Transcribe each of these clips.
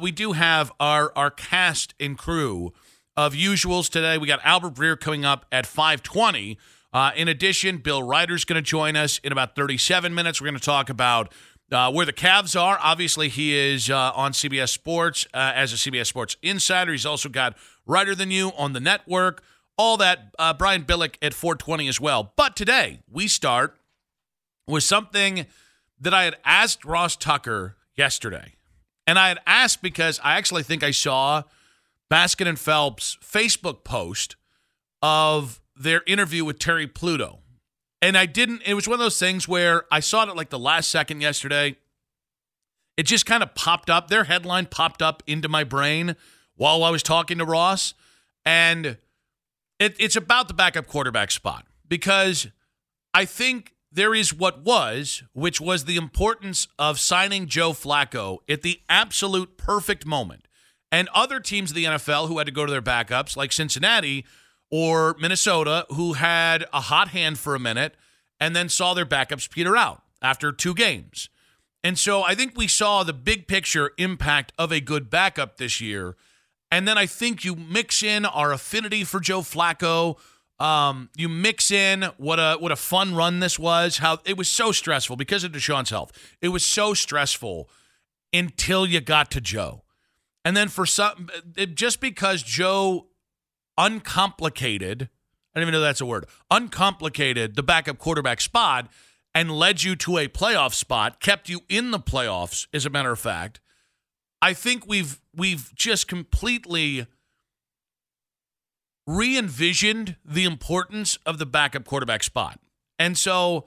We do have our our cast and crew of usuals today. We got Albert Breer coming up at 520. Uh, in addition, Bill Reiter's going to join us in about 37 minutes. We're going to talk about uh, where the Cavs are. Obviously, he is uh, on CBS Sports uh, as a CBS Sports insider. He's also got Reiter Than You on the network. All that. Uh, Brian Billick at 420 as well. But today, we start with something that I had asked Ross Tucker yesterday. And I had asked because I actually think I saw Baskin and Phelps' Facebook post of their interview with Terry Pluto. And I didn't, it was one of those things where I saw it at like the last second yesterday. It just kind of popped up. Their headline popped up into my brain while I was talking to Ross. And it, it's about the backup quarterback spot because I think there is what was, which was the importance of signing Joe Flacco at the absolute perfect moment. And other teams of the NFL who had to go to their backups, like Cincinnati or Minnesota, who had a hot hand for a minute and then saw their backups peter out after two games. And so I think we saw the big picture impact of a good backup this year. And then I think you mix in our affinity for Joe Flacco um, you mix in what a what a fun run this was. How it was so stressful because of Deshaun's health. It was so stressful until you got to Joe, and then for some, just because Joe uncomplicated. I don't even know that's a word. Uncomplicated the backup quarterback spot and led you to a playoff spot, kept you in the playoffs. As a matter of fact, I think we've we've just completely re envisioned the importance of the backup quarterback spot. And so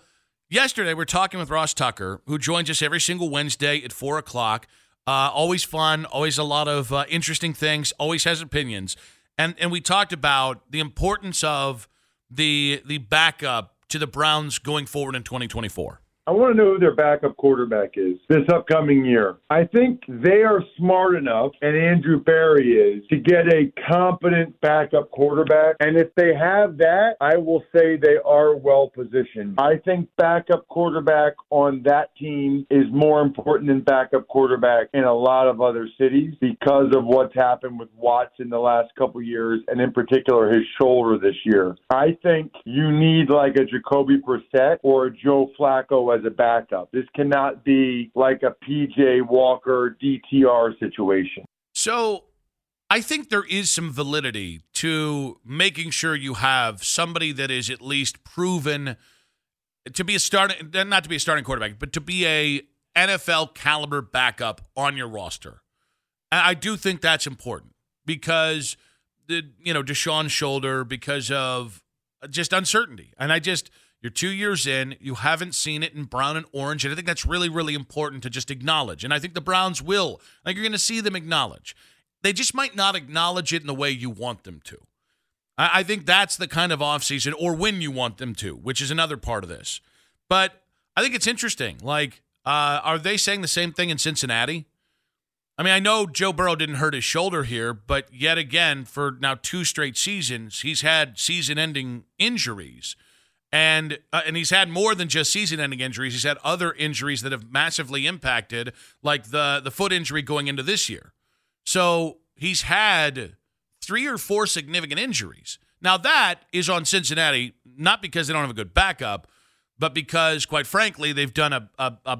yesterday we're talking with Ross Tucker, who joins us every single Wednesday at four o'clock. Uh, always fun, always a lot of uh, interesting things, always has opinions. And and we talked about the importance of the the backup to the Browns going forward in 2024. I want to know who their backup quarterback is this upcoming year. I think they are smart enough, and Andrew Berry is, to get a competent backup quarterback. And if they have that, I will say they are well positioned. I think backup quarterback on that team is more important than backup quarterback in a lot of other cities because of what's happened with Watts in the last couple years, and in particular his shoulder this year. I think you need like a Jacoby Brissett or a Joe Flacco as a backup. This cannot be like a PJ Walker DTR situation. So I think there is some validity to making sure you have somebody that is at least proven to be a starting not to be a starting quarterback, but to be a NFL caliber backup on your roster. And I do think that's important because the you know Deshaun's shoulder because of just uncertainty. And I just you're two years in. You haven't seen it in brown and orange. And I think that's really, really important to just acknowledge. And I think the Browns will. I think you're going to see them acknowledge. They just might not acknowledge it in the way you want them to. I, I think that's the kind of offseason or when you want them to, which is another part of this. But I think it's interesting. Like, uh, are they saying the same thing in Cincinnati? I mean, I know Joe Burrow didn't hurt his shoulder here, but yet again, for now two straight seasons, he's had season ending injuries and uh, and he's had more than just season-ending injuries. He's had other injuries that have massively impacted, like the the foot injury going into this year. So he's had three or four significant injuries. Now that is on Cincinnati, not because they don't have a good backup, but because, quite frankly, they've done a a, a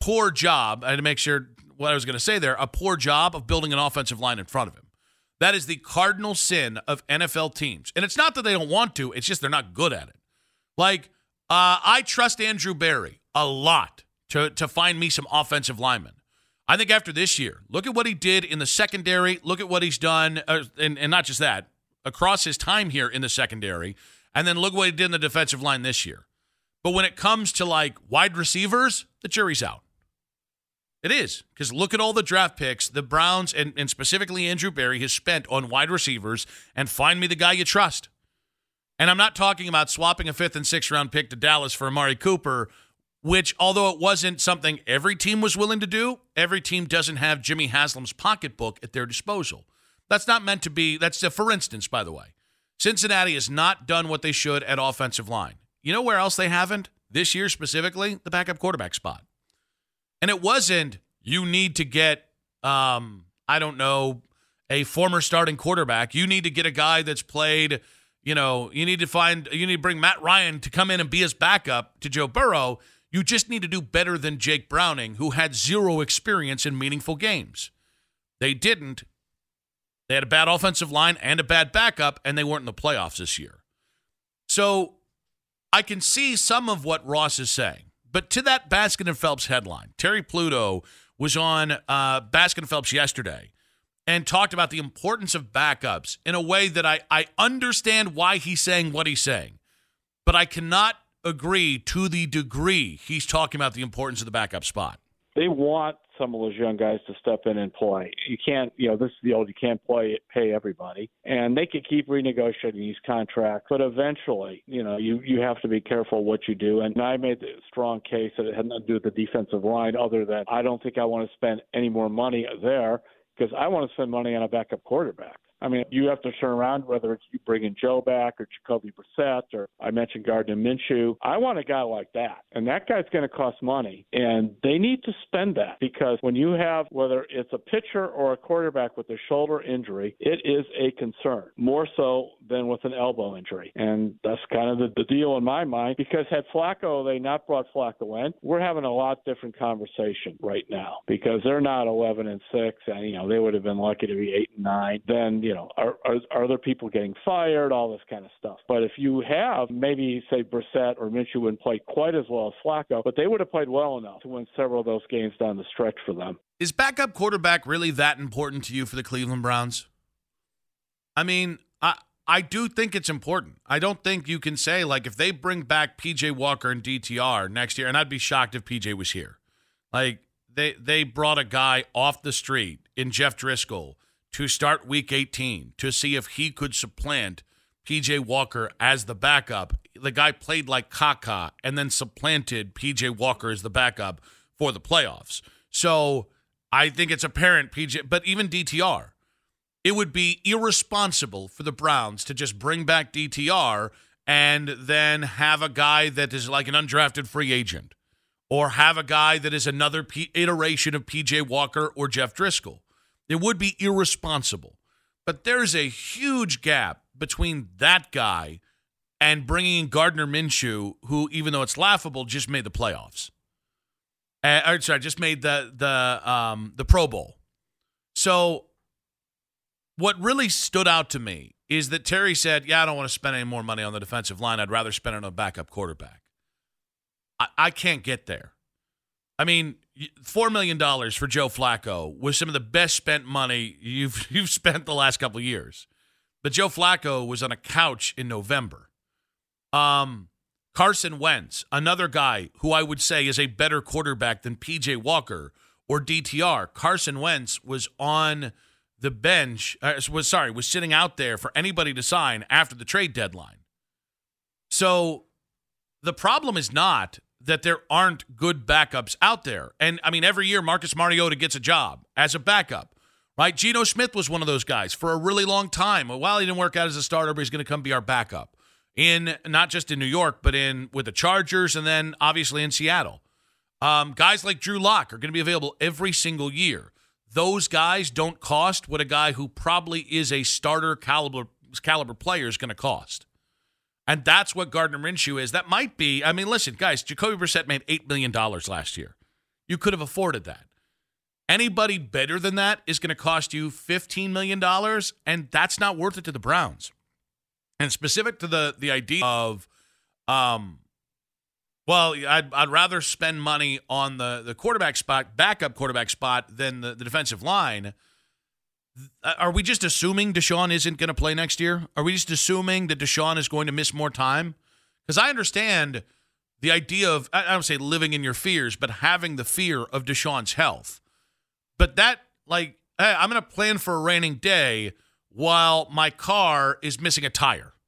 poor job. I had to make sure what I was going to say there, a poor job of building an offensive line in front of him. That is the cardinal sin of NFL teams. And it's not that they don't want to, it's just they're not good at it. Like, uh, I trust Andrew Berry a lot to, to find me some offensive linemen. I think after this year, look at what he did in the secondary. Look at what he's done, uh, and, and not just that, across his time here in the secondary. And then look what he did in the defensive line this year. But when it comes to like wide receivers, the jury's out. It is because look at all the draft picks the Browns and, and specifically Andrew Berry has spent on wide receivers and find me the guy you trust. And I'm not talking about swapping a fifth and sixth round pick to Dallas for Amari Cooper, which, although it wasn't something every team was willing to do, every team doesn't have Jimmy Haslam's pocketbook at their disposal. That's not meant to be, that's a for instance, by the way. Cincinnati has not done what they should at offensive line. You know where else they haven't? This year specifically, the backup quarterback spot. And it wasn't you need to get, um, I don't know, a former starting quarterback. You need to get a guy that's played, you know, you need to find, you need to bring Matt Ryan to come in and be his backup to Joe Burrow. You just need to do better than Jake Browning, who had zero experience in meaningful games. They didn't. They had a bad offensive line and a bad backup, and they weren't in the playoffs this year. So I can see some of what Ross is saying. But to that Baskin and Phelps headline, Terry Pluto was on uh, Baskin and Phelps yesterday and talked about the importance of backups in a way that I, I understand why he's saying what he's saying, but I cannot agree to the degree he's talking about the importance of the backup spot. They want some of those young guys to step in and play. You can't, you know, this is the old you can't play pay everybody, and they could keep renegotiating these contracts, but eventually, you know, you you have to be careful what you do. And I made a strong case that it had nothing to do with the defensive line, other than I don't think I want to spend any more money there because I want to spend money on a backup quarterback. I mean, you have to turn around whether it's you bringing Joe back or Jacoby Brissett or I mentioned Gardner Minshew. I want a guy like that, and that guy's going to cost money, and they need to spend that because when you have whether it's a pitcher or a quarterback with a shoulder injury, it is a concern more so than with an elbow injury, and that's kind of the, the deal in my mind. Because had Flacco they not brought Flacco in, we're having a lot different conversation right now because they're not 11 and six, and you know they would have been lucky to be eight and nine. Then you are, are, are there people getting fired, all this kind of stuff. But if you have maybe, say, Brissett or Minshew wouldn't play quite as well as Flacco, but they would have played well enough to win several of those games down the stretch for them. Is backup quarterback really that important to you for the Cleveland Browns? I mean, I I do think it's important. I don't think you can say like if they bring back PJ Walker and DTR next year, and I'd be shocked if PJ was here. Like they they brought a guy off the street in Jeff Driskel to start week 18 to see if he could supplant PJ Walker as the backup. The guy played like Kaka and then supplanted PJ Walker as the backup for the playoffs. So I think it's apparent PJ, but even DTR, it would be irresponsible for the Browns to just bring back DTR and then have a guy that is like an undrafted free agent or have a guy that is another P- iteration of PJ Walker or Jeff Driskel. It would be irresponsible. But there's a huge gap between that guy and bringing in Gardner Minshew, who, even though it's laughable, just made the playoffs. Uh, or, sorry, just made the the um, the Pro Bowl. So, what really stood out to me is that Terry said, "Yeah, I don't want to spend any more money on the defensive line. I'd rather spend it on a backup quarterback." I, I can't get there. I mean, four million dollars for Joe Flacco was some of the best spent money you've you've spent the last couple years. But Joe Flacco was on a couch in November. Um, Carson Wentz, another guy who I would say is a better quarterback than PJ Walker or DTR. Carson Wentz was on the bench. Uh, was sorry, was sitting out there for anybody to sign after the trade deadline. So the problem is not that there aren't good backups out there. And I mean, every year Marcus Mariota gets a job as a backup, right? Geno Smith was one of those guys for a really long time. While he didn't work out as a starter, but he's going to come be our backup in not just in New York, but in with the Chargers and then obviously in Seattle. Um, guys like Drew Lock are going to be available every single year. Those guys don't cost what a guy who probably is a starter caliber caliber player is going to cost. And that's what Gardner Minshew is. That might be, I mean, listen, guys, Jacoby Brissett made $8 million last year. You could have afforded that. Anybody better than that is going to cost you $15 million, and that's not worth it to the Browns. And specific to the the idea of, um, well, I'd, I'd rather spend money on the, the quarterback spot, backup quarterback spot, than the, the defensive line. Are we just assuming Deshaun isn't going to play next year? Are we just assuming that Deshaun is going to miss more time? Because I understand the idea of, I don't say living in your fears, but having the fear of Deshaun's health. But that, like, hey, I'm going to plan for a raining day while my car is missing a tire.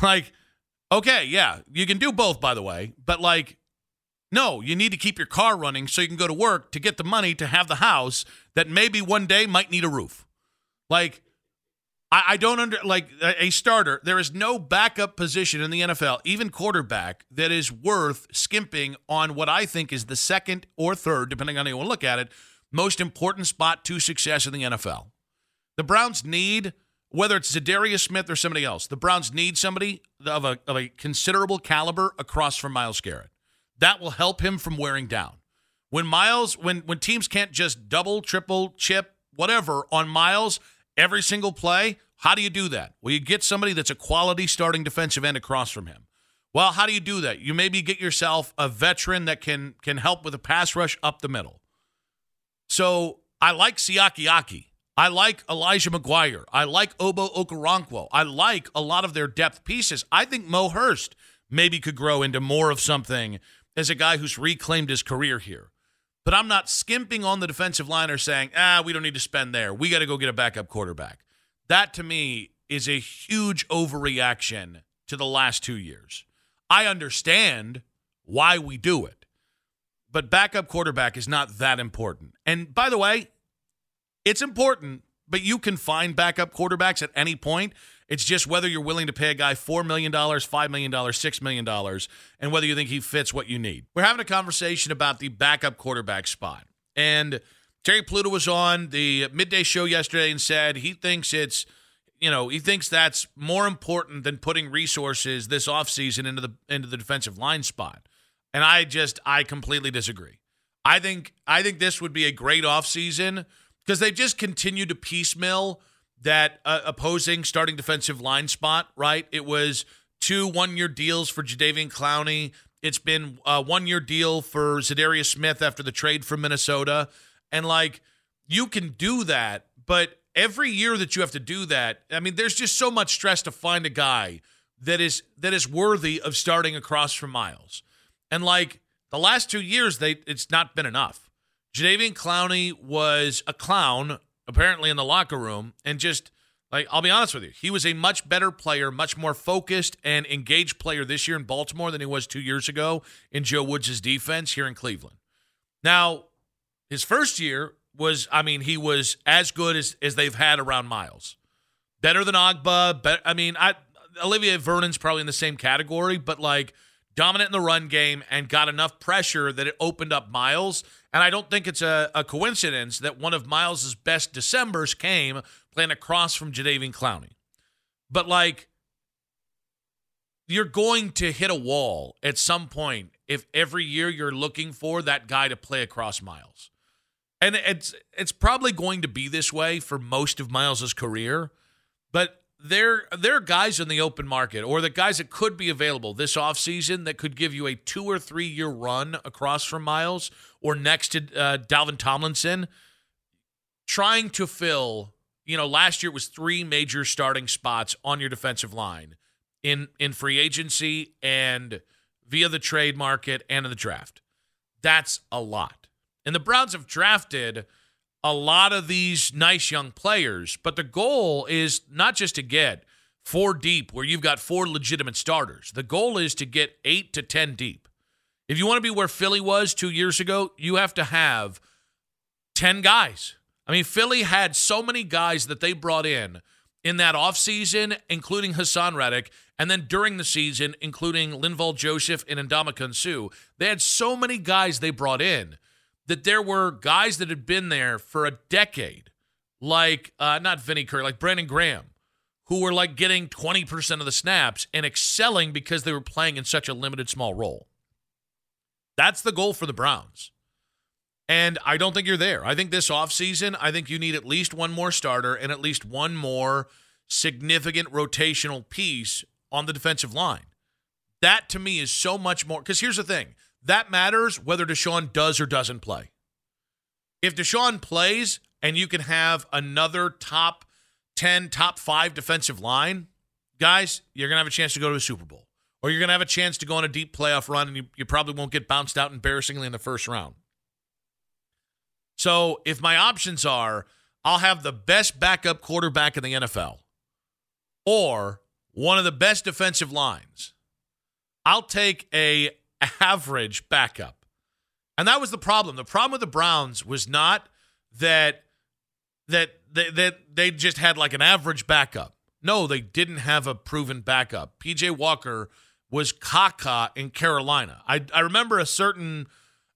Like, okay, yeah, you can do both, by the way, but like, no, you need to keep your car running so you can go to work to get the money to have the house that maybe one day might need a roof. Like, I, I don't under like a starter. There is no backup position in the NFL, even quarterback, that is worth skimping on what I think is the second or third, depending on how you want to look at it, most important spot to success in the NFL. The Browns need, whether it's Za'Darius Smith or somebody else, the Browns need somebody of a, of a considerable caliber across from Myles Garrett. That will help him from wearing down. When Myles, when when teams can't just double, triple, chip, whatever on Myles every single play, how do you do that? Well, you get somebody that's a quality starting defensive end across from him. Well, how do you do that? You maybe get yourself a veteran that can can help with a pass rush up the middle. So I like Siaki Ika. I like Isaiah McGuire. I like Ogbo Okoronkwo. I like a lot of their depth pieces. I think Mo Hurst maybe could grow into more of something as a guy who's reclaimed his career here. But I'm not skimping on the defensive line or saying, ah, we don't need to spend there. We got to go get a backup quarterback. That to me is a huge overreaction to the last two years. I understand why we do it, but backup quarterback is not that important. And by the way, it's important, but you can find backup quarterbacks at any point. It's just whether you're willing to pay a guy $4 million, $5 million, $6 million, and whether you think he fits what you need. We're having a conversation about the backup quarterback spot. And Terry Pluto was on the midday show yesterday and said he thinks it's, you know, he thinks that's more important than putting resources this offseason into the into the defensive line spot. And I just I completely disagree. I think I think this would be a great offseason because they just continue to piecemeal that uh, opposing starting defensive line spot, right? It was two one year deals for Jadeveon Clowney. It's been a one year deal for Za'Darius Smith after the trade from Minnesota. And like, you can do that, but every year that you have to do that, I mean, there's just so much stress to find a guy that is that is worthy of starting across from Myles. And like the last two years, they it's not been enough. Jadeveon Clowney was a clown apparently in the locker room and just like I'll be honest with you, he was a much better player, much more focused and engaged player this year in Baltimore than he was 2 years ago in Joe Woods' defense here in Cleveland. Now, his first year was I mean, he was as good as as they've had around Myles. Better than Ogba, but I mean, I Olivier Vernon's probably in the same category, but like dominant in the run game and got enough pressure that it opened up Myles. And I don't think it's a, a coincidence that one of Myles's best Decembers came playing across from Jadeveon Clowney. But like, you're going to hit a wall at some point if every year you're looking for that guy to play across Myles. And it's it's probably going to be this way for most of Myles's career, but there there are guys in the open market or the guys that could be available this offseason that could give you a two or three year run across from Myles or next to uh, Dalvin Tomlinson trying to fill you know last year it was three major starting spots on your defensive line in in free agency and via the trade market and in the draft. That's a lot. And the Browns have drafted a lot of these nice young players, but the goal is not just to get four deep where you've got four legitimate starters. The goal is to get eight to 10 deep. If you want to be where Philly was two years ago, you have to have 10 guys. I mean, Philly had so many guys that they brought in in that offseason, including Haason Reddick, and then during the season, including Linval Joseph and Ndamukong Suh. They had so many guys they brought in that there were guys that had been there for a decade, like uh, not Vinny Curry, like Brandon Graham, who were like getting 20% of the snaps and excelling because they were playing in such a limited small role. That's the goal for the Browns. And I don't think you're there. I think this offseason, I think you need at least one more starter and at least one more significant rotational piece on the defensive line. That to me is so much more. Because here's the thing that matters whether Deshaun does or doesn't play. If Deshaun plays and you can have another top 10, top five defensive line, guys, you're going to have a chance to go to a Super Bowl. Or you're going to have a chance to go on a deep playoff run and you, you probably won't get bounced out embarrassingly in the first round. So if my options are, I'll have the best backup quarterback in the NFL or one of the best defensive lines. I'll take a average backup. And that was the problem. The problem with the Browns was not that that they, that they just had like an average backup. No, they didn't have a proven backup. PJ Walker was caca in Carolina. I I remember a certain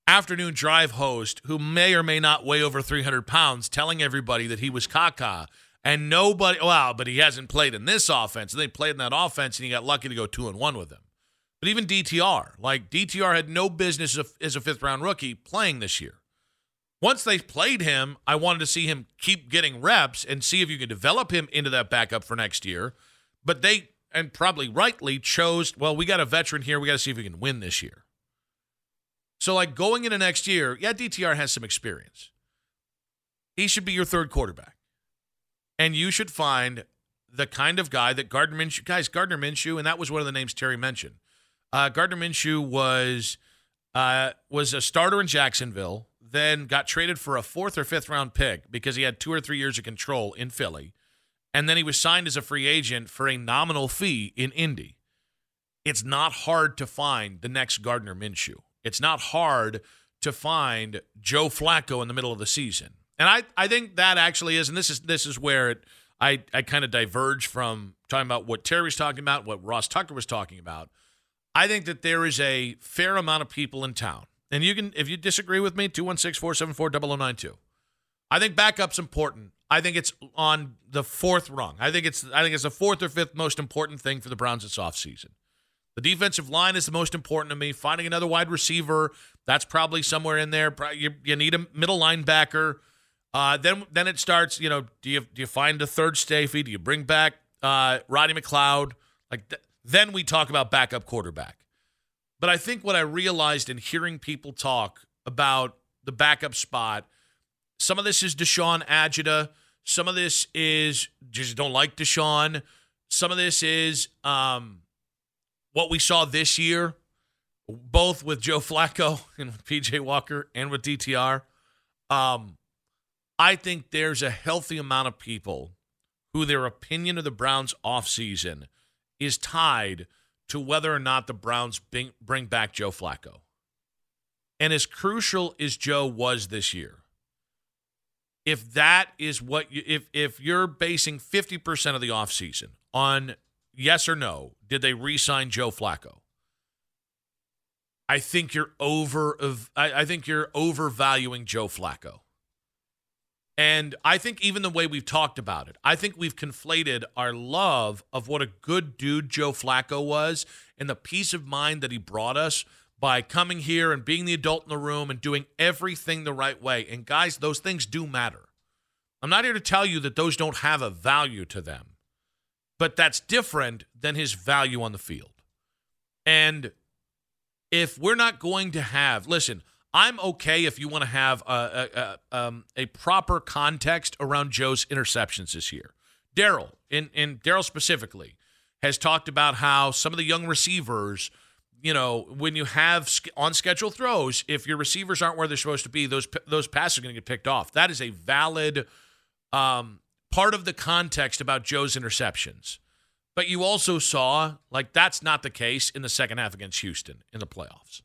afternoon drive host who may or may not weigh over 300 pounds telling everybody that he was caca and nobody wow but he hasn't played in this offense and they played in that offense and he got lucky to go two and one with them but even DTR, like DTR had no business as a fifth round rookie playing this year. Once they played him, I wanted to see him keep getting reps and see if you could develop him into that backup for next year. But they, and probably rightly, chose, well, we got a veteran here. We got to see if we can win this year. So, like going into next year, yeah, DTR has some experience. He should be your third quarterback. And you should find the kind of guy that Gardner Minshew, guys, Gardner Minshew, and that was one of the names Terry mentioned. Uh, Gardner Minshew was uh, was a starter in Jacksonville, then got traded for a fourth or fifth round pick because he had two or three years of control in Philly, and then he was signed as a free agent for a nominal fee in Indy. It's not hard to find the next Gardner Minshew. It's not hard to find Joe Flacco in the middle of the season. And I, I think that actually is, and this is this is where it, I, I kind of diverge from talking about what Terry was talking about, what Ross Tucker was talking about. I think that there is a fair amount of people in town. And you can, if you disagree with me, 216 474 0092. I think backup's important. I think it's on the fourth rung. I think it's I think it's the fourth or fifth most important thing for the Browns this offseason. The defensive line is the most important to me. Finding another wide receiver, that's probably somewhere in there. You, you need a middle linebacker. Uh, then then it starts. You know, do you do you find a third safety? Do you bring back uh, Roddy McLeod? Like th- then we talk about backup quarterback. But I think what I realized in hearing people talk about the backup spot, some of this is Deshaun Agita. Some of this is just don't like Deshaun. Some of this is um, what we saw this year, both with Joe Flacco and with PJ Walker and with DTR. Um, I think there's a healthy amount of people who their opinion of the Browns offseason is tied to whether or not the Browns bring back Joe Flacco. And as crucial as Joe was this year, if that is what you, if if you're basing 50% of the offseason on yes or no, did they re-sign Joe Flacco? I think you're over of I, I think you're overvaluing Joe Flacco. And I think even the way we've talked about it, I think we've conflated our love of what a good dude Joe Flacco was and the peace of mind that he brought us by coming here and being the adult in the room and doing everything the right way. And guys, those things do matter. I'm not here to tell you that those don't have a value to them, but that's different than his value on the field. And if we're not going to have, listen, I'm okay if you want to have a, a, a, um, a proper context around Joe's interceptions this year. Daryl, in, in Daryl specifically, has talked about how some of the young receivers, you know, when you have on schedule throws, if your receivers aren't where they're supposed to be, those those passes are going to get picked off. That is a valid um, part of the context about Joe's interceptions. But you also saw like that's not the case in the second half against Houston in the playoffs.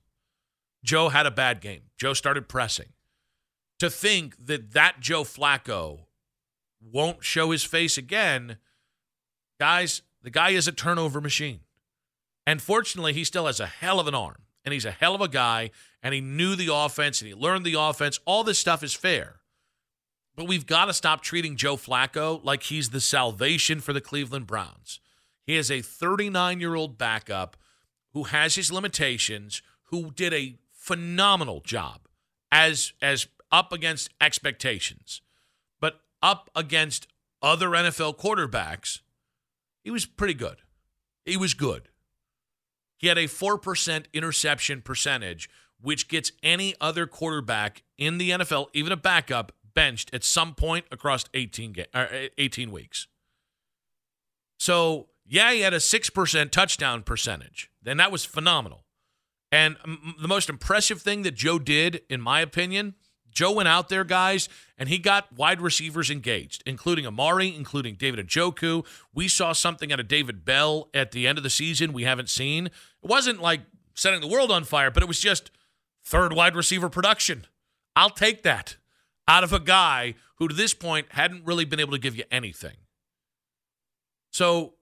Joe had a bad game. Joe started pressing. To think that that Joe Flacco won't show his face again, guys, the guy is a turnover machine. And fortunately, he still has a hell of an arm and he's a hell of a guy and he knew the offense and he learned the offense. All this stuff is fair. But we've got to stop treating Joe Flacco like he's the salvation for the Cleveland Browns. He is a 39 year old backup who has his limitations, who did a phenomenal job as as up against expectations, but up against other NFL quarterbacks, he was pretty good. He was good. He had a 4% interception percentage, which gets any other quarterback in the NFL, even a backup, benched at some point across 18, ga- uh, 18 weeks. So, yeah, he had a 6% touchdown percentage, and that was phenomenal. And the most impressive thing that Joe did, in my opinion, Joe went out there, guys, and he got wide receivers engaged, including Amari, including David Njoku. We saw something out of David Bell at the end of the season we haven't seen. It wasn't like setting the world on fire, but it was just third wide receiver production. I'll take that out of a guy who to this point hadn't really been able to give you anything. So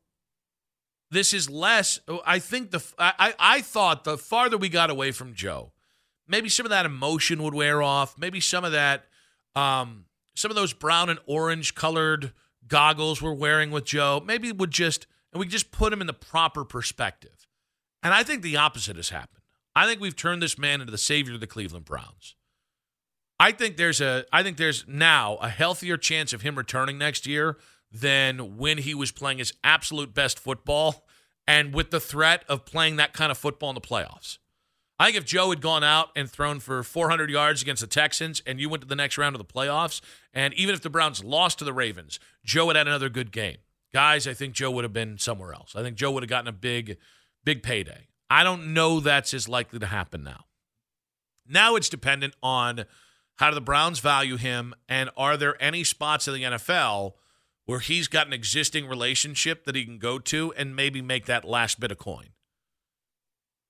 this is less. I think the I I thought the farther we got away from Joe, maybe some of that emotion would wear off. Maybe some of that, um, some of those brown and orange colored goggles we're wearing with Joe, maybe would just and we just put him in the proper perspective. And I think the opposite has happened. I think we've turned this man into the savior of the Cleveland Browns. I think there's a I think there's now a healthier chance of him returning next year than when he was playing his absolute best football and with the threat of playing that kind of football in the playoffs. I think if Joe had gone out and thrown for 400 yards against the Texans and you went to the next round of the playoffs, and even if the Browns lost to the Ravens, Joe would had another good game. Guys, I think Joe would have been somewhere else. I think Joe would have gotten a big, big payday. I don't know that's as likely to happen now. Now it's dependent on how do the Browns value him, and are there any spots in the NFL – where he's got an existing relationship that he can go to and maybe make that last bit of coin.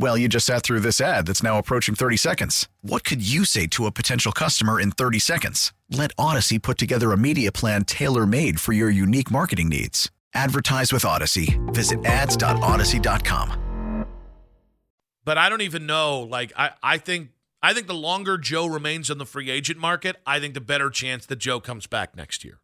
Well, you just sat through this ad that's now approaching 30 seconds. What could you say to a potential customer in 30 seconds? Let Audacy put together a media plan tailor made for your unique marketing needs. Advertise with Audacy. Visit ads.audacy.com. But I don't even know. Like, I, I think. I think the longer Joe remains on the free agent market, I think the better chance that Joe comes back next year.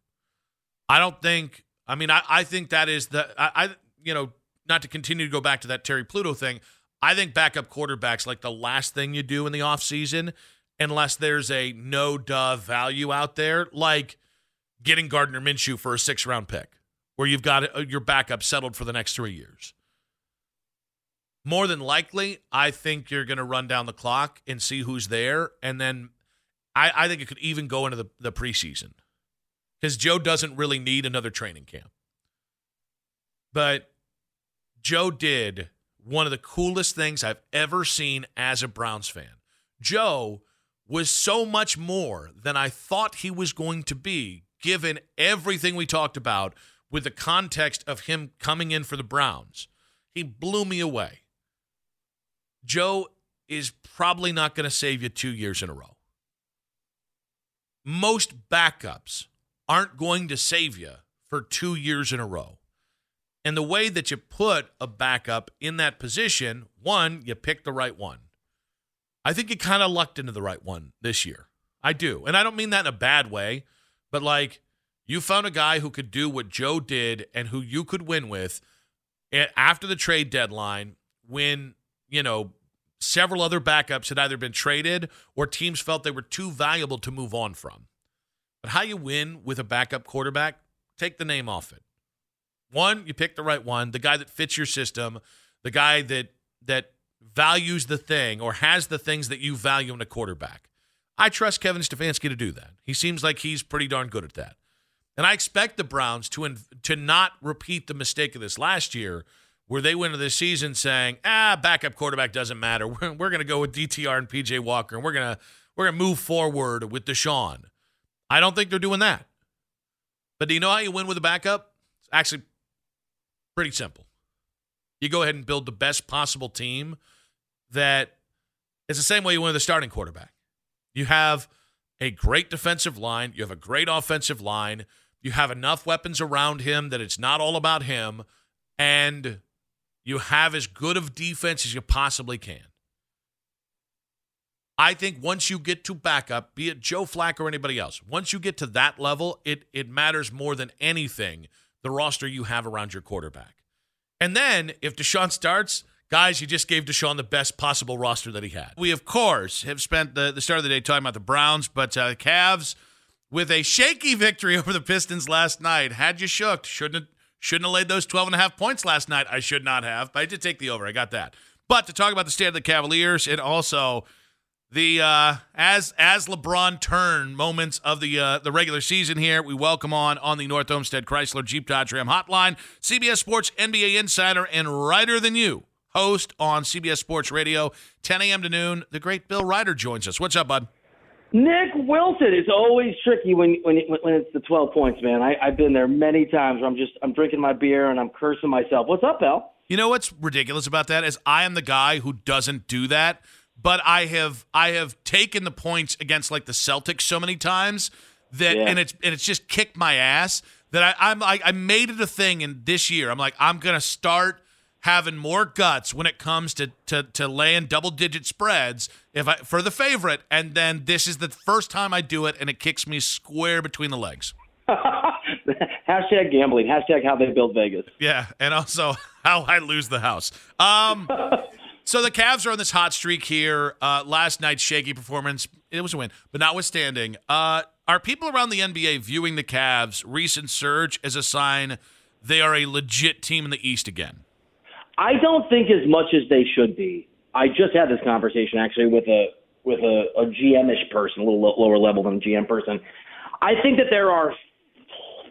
I don't think. I mean, I, I think that is the. I, I you know not to continue to go back to that Terry Pluto thing. I think backup quarterbacks like the last thing you do in the offseason unless there's a no duh value out there, like getting Gardner Minshew for a six round pick, where you've got uh, your backup settled for the next three years. More than likely, I think you're going to run down the clock and see who's there. And then I, I think it could even go into the, the preseason because Joe doesn't really need another training camp. But Joe did one of the coolest things I've ever seen as a Browns fan. Joe was so much more than I thought he was going to be, given everything we talked about with the context of him coming in for the Browns. He blew me away. Joe is probably not going to save you two years in a row. Most backups aren't going to save you for two years in a row. And the way that you put a backup in that position, one, you pick the right one. I think you kind of lucked into the right one this year. I do. And I don't mean that in a bad way, but like you found a guy who could do what Joe did and who you could win with after the trade deadline when, you know, several other backups had either been traded or teams felt they were too valuable to move on from. But how you win with a backup quarterback, take the name off it. One, you pick the right one, the guy that fits your system, the guy that that values the thing or has the things that you value in a quarterback. I trust Kevin Stefanski to do that. He seems like he's pretty darn good at that. And I expect the Browns to to not repeat the mistake of this last year where they went into this season saying, "Ah, backup quarterback doesn't matter. We're, we're going to go with DTR and PJ Walker, and we're gonna we're gonna move forward with Deshaun." I don't think they're doing that. But do you know how you win with a backup? It's actually pretty simple. You go ahead and build the best possible team that is the same way you win a starting quarterback. You have a great defensive line, you have a great offensive line, you have enough weapons around him that it's not all about him, and you have as good of defense as you possibly can. I think once you get to backup, be it Joe Flack or anybody else, once you get to that level, it it matters more than anything the roster you have around your quarterback. And then if Deshaun starts, guys, you just gave Deshaun the best possible roster that he had. We of course have spent the, the start of the day talking about the Browns, but uh, Cavs with a shaky victory over the Pistons last night had you shook. Shouldn't have, shouldn't have laid those 12 and a half points last night. I should not have, but I did take the over. I got that. But to talk about the state of the Cavaliers and also the uh, as as LeBron turn moments of the uh, the regular season here. We welcome on on the North Olmsted Chrysler Jeep Dodge Ram Hotline, CBS Sports NBA insider and writer than you host on CBS Sports Radio, 10 a.m. to noon. The great Bill Reiter joins us. What's up, bud? Nick Wilson is always tricky when when when it's the 12 points, man. I, I've been there many times. Where I'm just I'm drinking my beer and I'm cursing myself. What's up, Bill? You know what's ridiculous about that is I am the guy who doesn't do that but I have I have taken the points against like the Celtics so many times that yeah. and it's and it's just kicked my ass that I, I'm I, I made it a thing in this year. I'm like I'm gonna start having more guts when it comes to to to laying double digit spreads if I for the favorite, and then this is the first time I do it, and it kicks me square between the legs. Hashtag gambling. Hashtag how they build Vegas. Yeah, and also how I lose the house. Um, So the Cavs are on this hot streak here. Uh, last night's shaky performance, it was a win, but notwithstanding, uh, are people around the NBA viewing the Cavs' recent surge as a sign they are a legit team in the East again? I don't think as much as they should be. I just had this conversation actually with a with a, a GM-ish person, a little lower level than a GM person. I think that there are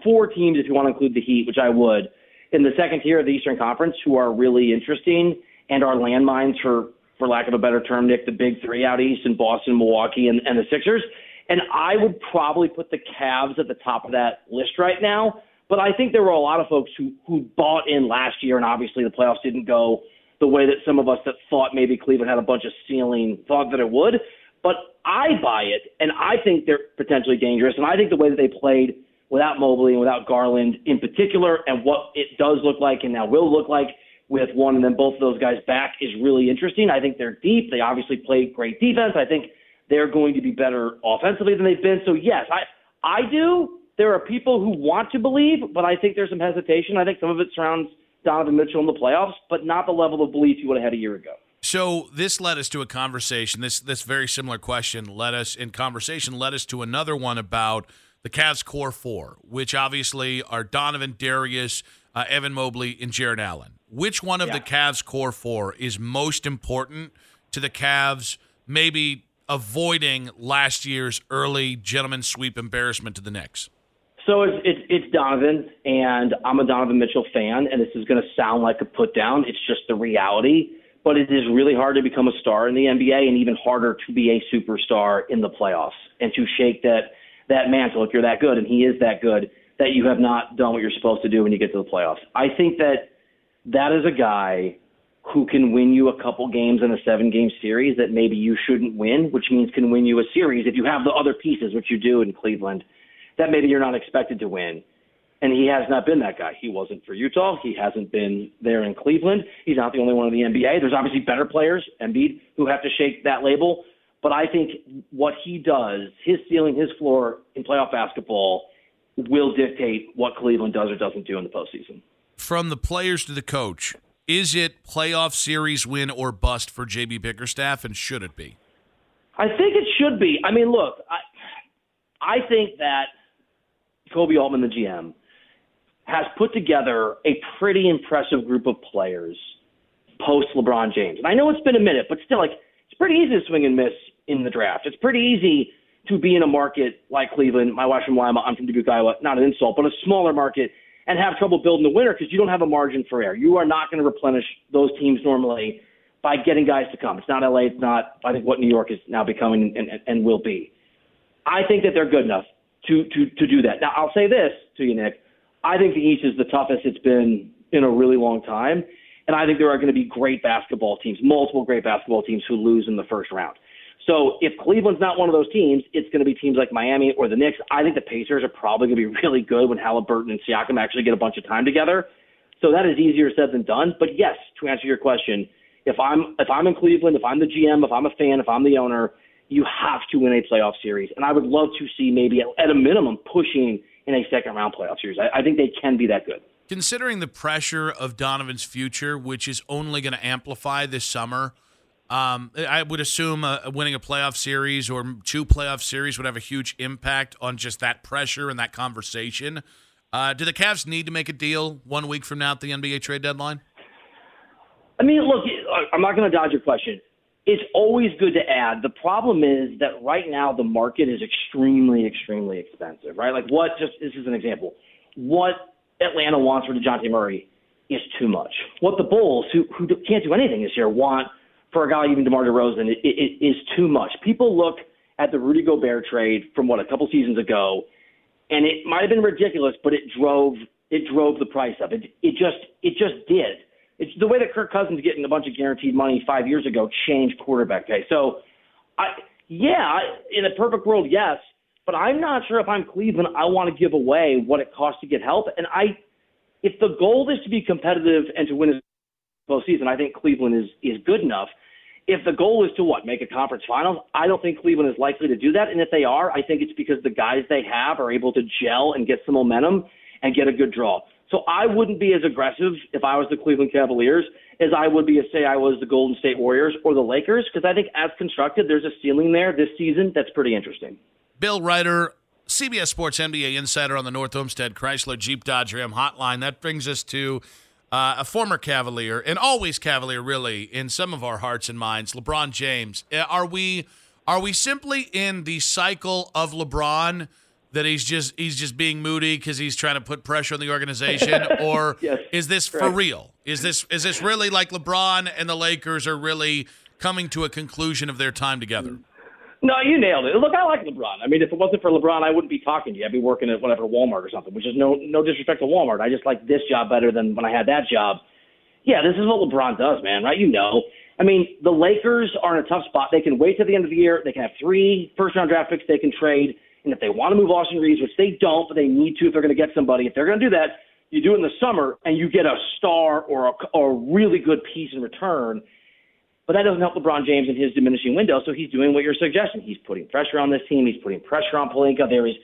four teams, if you want to include the Heat, which I would, in the second tier of the Eastern Conference, who are really interesting and our landmines for for lack of a better term, Nick, the big three out east in Boston, Milwaukee, and, and the Sixers. And I would probably put the Cavs at the top of that list right now. But I think there were a lot of folks who who bought in last year, and obviously the playoffs didn't go the way that some of us that thought maybe Cleveland had a bunch of ceiling thought that it would. But I buy it, and I think they're potentially dangerous. And I think the way that they played without Mobley and without Garland in particular, and what it does look like and now will look like with one and then both of those guys back is really interesting. I think they're deep. They obviously play great defense. I think they're going to be better offensively than they've been. So yes, I I do. There are people who want to believe, but I think there's some hesitation. I think some of it surrounds Donovan Mitchell in the playoffs, but not the level of belief you would have had a year ago. So this led us to a conversation. This this very similar question led us in conversation led us to another one about the Cavs core four, which obviously are Donovan, Darius, uh, Evan Mobley, and Jarrett Allen. Which one of yeah. the Cavs core four is most important to the Cavs maybe avoiding last year's early gentleman sweep embarrassment to the Knicks? So it's, it's, it's Donovan, and I'm a Donovan Mitchell fan, and this is going to sound like a put down. It's just the reality. But it is really hard to become a star in the NBA, and even harder to be a superstar in the playoffs and to shake that that mantle if you're that good, and he is that good. That you have not done what you're supposed to do when you get to the playoffs. I think that that is a guy who can win you a couple games in a seven game series that maybe you shouldn't win, which means can win you a series if you have the other pieces, which you do in Cleveland, that maybe you're not expected to win. And he has not been that guy. He wasn't for Utah. He hasn't been there in Cleveland. He's not the only one in the NBA. There's obviously better players, Embiid, who have to shake that label. But I think what he does, his ceiling, his floor in playoff basketball, will dictate what Cleveland does or doesn't do in the postseason from the players to the coach, is it playoff series win or bust for JB Bickerstaff, and should it be? I think it should be. I mean, look, I, I think that Koby Altman, the GM, has put together a pretty impressive group of players post LeBron James. And I know it's been a minute, but still, like, it's pretty easy to swing and miss in the draft. It's pretty easy to be in a market like Cleveland. My wife's from Lima. I'm from Dubuque, Iowa. Not an insult, but a smaller market and have trouble building the winner because you don't have a margin for error. You are not going to replenish those teams normally by getting guys to come. It's not LA. It's not, I think, what New York is now becoming and, and, and will be. I think that they're good enough to, to, to do that. Now, I'll say this to you, Nick. I think the East is the toughest it's been in a really long time. And I think there are going to be great basketball teams, multiple great basketball teams who lose in the first round. So if Cleveland's not one of those teams, it's going to be teams like Miami or the Knicks. I think the Pacers are probably going to be really good when Halliburton and Siakam actually get a bunch of time together. So that is easier said than done. But yes, to answer your question, if I'm if I'm in Cleveland, if I'm the GM, if I'm a fan, if I'm the owner, you have to win a playoff series. And I would love to see maybe at, a minimum pushing in a second round playoff series. I, I think they can be that good. Considering the pressure of Donovan's future, which is only going to amplify this summer, um, I would assume uh, winning a playoff series or two playoff series would have a huge impact on just that pressure and that conversation. Uh, do the Cavs need to make a deal one week from now at the NBA trade deadline? I mean, look, I'm not going to dodge your question. It's always good to add. The problem is that right now the market is extremely, extremely expensive, right? Like, what, just this is an example. What Atlanta wants for DeJounte Murray is too much. What the Bulls, who, who can't do anything this year, want for a guy even DeMar DeRozan it, it, it is too much. People look at the Rudy Gobert trade from what a couple seasons ago, and it might have been ridiculous, but it drove it drove the price up. It it just it just did. It's the way that Kirk Cousins getting a bunch of guaranteed money five years ago changed quarterback pay. So, I yeah, in a perfect world, yes, but I'm not sure if I'm Cleveland, I want to give away what it costs to get help. And I, if the goal is to be competitive and to win a postseason, I think Cleveland is is good enough. If the goal is to what make a conference finals, I don't think Cleveland is likely to do that. And if they are, I think it's because the guys they have are able to gel and get some momentum and get a good draw. So I wouldn't be as aggressive if I was the Cleveland Cavaliers as I would be if, say, I was the Golden State Warriors or the Lakers, because I think as constructed, there's a ceiling there this season that's pretty interesting. Bill Reiter, CBS Sports NBA insider on the North Olmsted Chrysler Jeep Dodge Ram hotline. That brings us to uh, a former Cavalier and always Cavalier, really, in some of our hearts and minds. LeBron James. Uh, are we are we simply in the cycle of LeBron? that he's just he's just being moody because he's trying to put pressure on the organization, or yes, is this for real? Is this is this really like LeBron and the Lakers are really coming to a conclusion of their time together? No, you nailed it. Look, I like LeBron. I mean, if it wasn't for LeBron, I wouldn't be talking to you. I'd be working at whatever Walmart or something. Which is no no disrespect to Walmart. I just like this job better than when I had that job. Yeah, this is what LeBron does, man. Right? You know. I mean, the Lakers are in a tough spot. They can wait till the end of the year. They can have three first round draft picks they can trade. And if they want to move Austin Reaves, which they don't, but they need to if they're going to get somebody, if they're going to do that, you do it in the summer and you get a star or a, or a really good piece in return. But that doesn't help LeBron James in his diminishing window. So he's doing what you're suggesting. He's putting pressure on this team. He's putting pressure on Pelinka. There is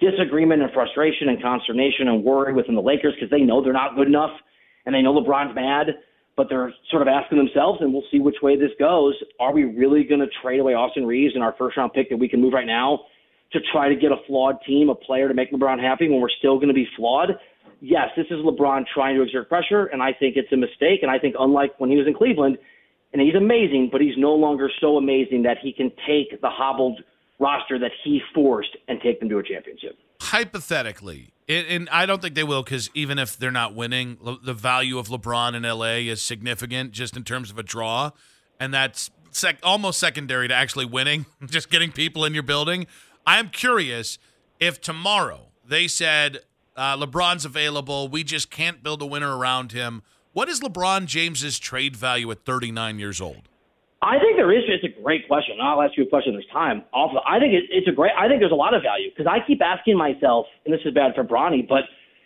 disagreement and frustration and consternation and worry within the Lakers because they know they're not good enough and they know LeBron's mad, but they're sort of asking themselves, and we'll see which way this goes. Are we really going to trade away Austin Reaves and our first round pick that we can move right now to try to get a flawed team, a player to make LeBron happy when we're still going to be flawed. Yes, this is LeBron trying to exert pressure, and I think it's a mistake. And I think, unlike when he was in Cleveland, and he's amazing, but he's no longer so amazing that he can take the hobbled roster that he forced and take them to a championship. Hypothetically, and I don't think they will because even if they're not winning, the value of LeBron in LA is significant just in terms of a draw, and that's sec- almost secondary to actually winning, just getting people in your building. I'm curious if tomorrow they said uh, LeBron's available, we just can't build a winner around him. What is LeBron James's trade value at 39 years old? I think there is. It's a great question. I'll ask you a question this time. Also, I think it, it's a great. I think there's a lot of value because I keep asking myself, and this is bad for Bronny, but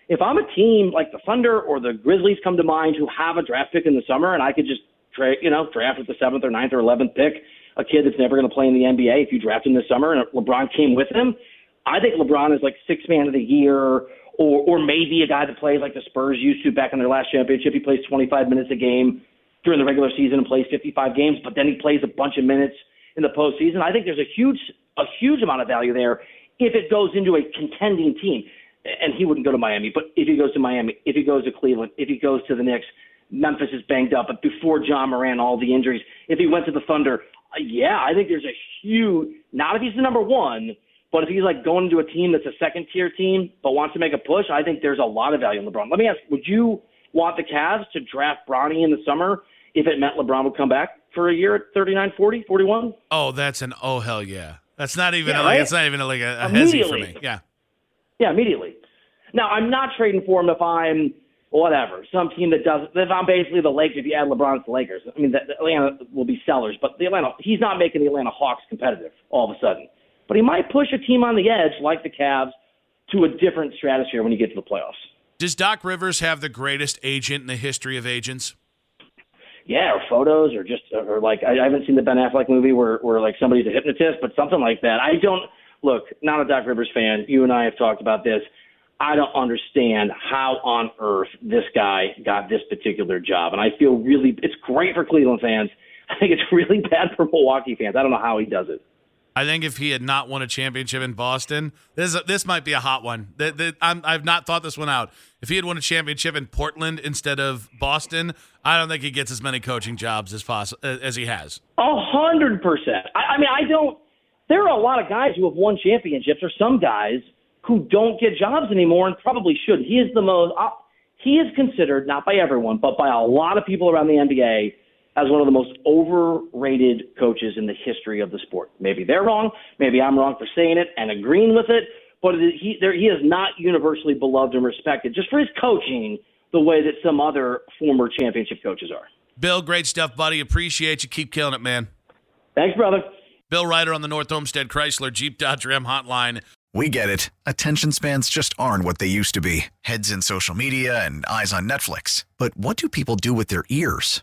if I'm a team like the Thunder or the Grizzlies come to mind who have a draft pick in the summer, and I could just trade, you know, draft with the seventh or ninth or eleventh pick, a kid that's never going to play in the NBA if you draft him this summer and LeBron came with him. I think LeBron is like six man of the year, or or maybe a guy that plays like the Spurs used to back in their last championship. He plays 25 minutes a game during the regular season and plays 55 games, but then he plays a bunch of minutes in the postseason. I think there's a huge a huge amount of value there if it goes into a contending team. And he wouldn't go to Miami, but if he goes to Miami, if he goes to Cleveland, if he goes to the Knicks, Memphis is banged up, but before Ja Morant, all the injuries. If he went to the Thunder, uh, yeah, I think there's a huge, not if he's the number one, But if he's like going into a team that's a second tier team but wants to make a push, I think there's a lot of value in LeBron. Let me ask, would you want the Cavs to draft Bronny in the summer if it meant LeBron would come back for a year at 39, 40, 41? Oh, that's an oh hell yeah. That's not even Yeah, a, like right? it's not even a, like a, a hezzy for me. Yeah. Yeah, immediately. Now, I'm not trading for him if I'm whatever, some team that does if I'm basically the Lakers, if you add LeBron to the Lakers. I mean, the, the Atlanta will be sellers, but the Atlanta, he's not making the Atlanta Hawks competitive all of a sudden. But he might push a team on the edge like the Cavs to a different stratosphere when you get to the playoffs. Does Doc Rivers have the greatest agent in the history of agents? Yeah, or photos, or just, or like I, I haven't seen the Ben Affleck movie where where like somebody's a hypnotist, but something like that. I don't look. Not a Doc Rivers fan. You and I have talked about this. I don't understand how on earth this guy got this particular job, and I feel really. It's great for Cleveland fans. I think it's really bad for Milwaukee fans. I don't know how he does it. I think if he had not won a championship in Boston, this this might be a hot one. I'm, I've not thought this one out. If he had won a championship in Portland instead of Boston, I don't think he gets as many coaching jobs as poss- as he has. A hundred percent. I I mean, I don't. There are a lot of guys who have won championships, or some guys who don't get jobs anymore, and probably should. He is the most. Uh, he is considered not by everyone, but by a lot of people around the NBA as one of the most overrated coaches in the history of the sport. Maybe they're wrong. Maybe I'm wrong for saying it and agreeing with it. But it, he there, he is not universally beloved and respected just for his coaching, the way that some other former championship coaches are. Bill, great stuff, buddy. Appreciate you. Keep killing it, man. Thanks, brother. Bill Reiter on the North Olmsted Chrysler Jeep Dodge Ram Hotline. We get it. Attention spans just aren't what they used to be heads in social media and eyes on Netflix. But what do people do with their ears?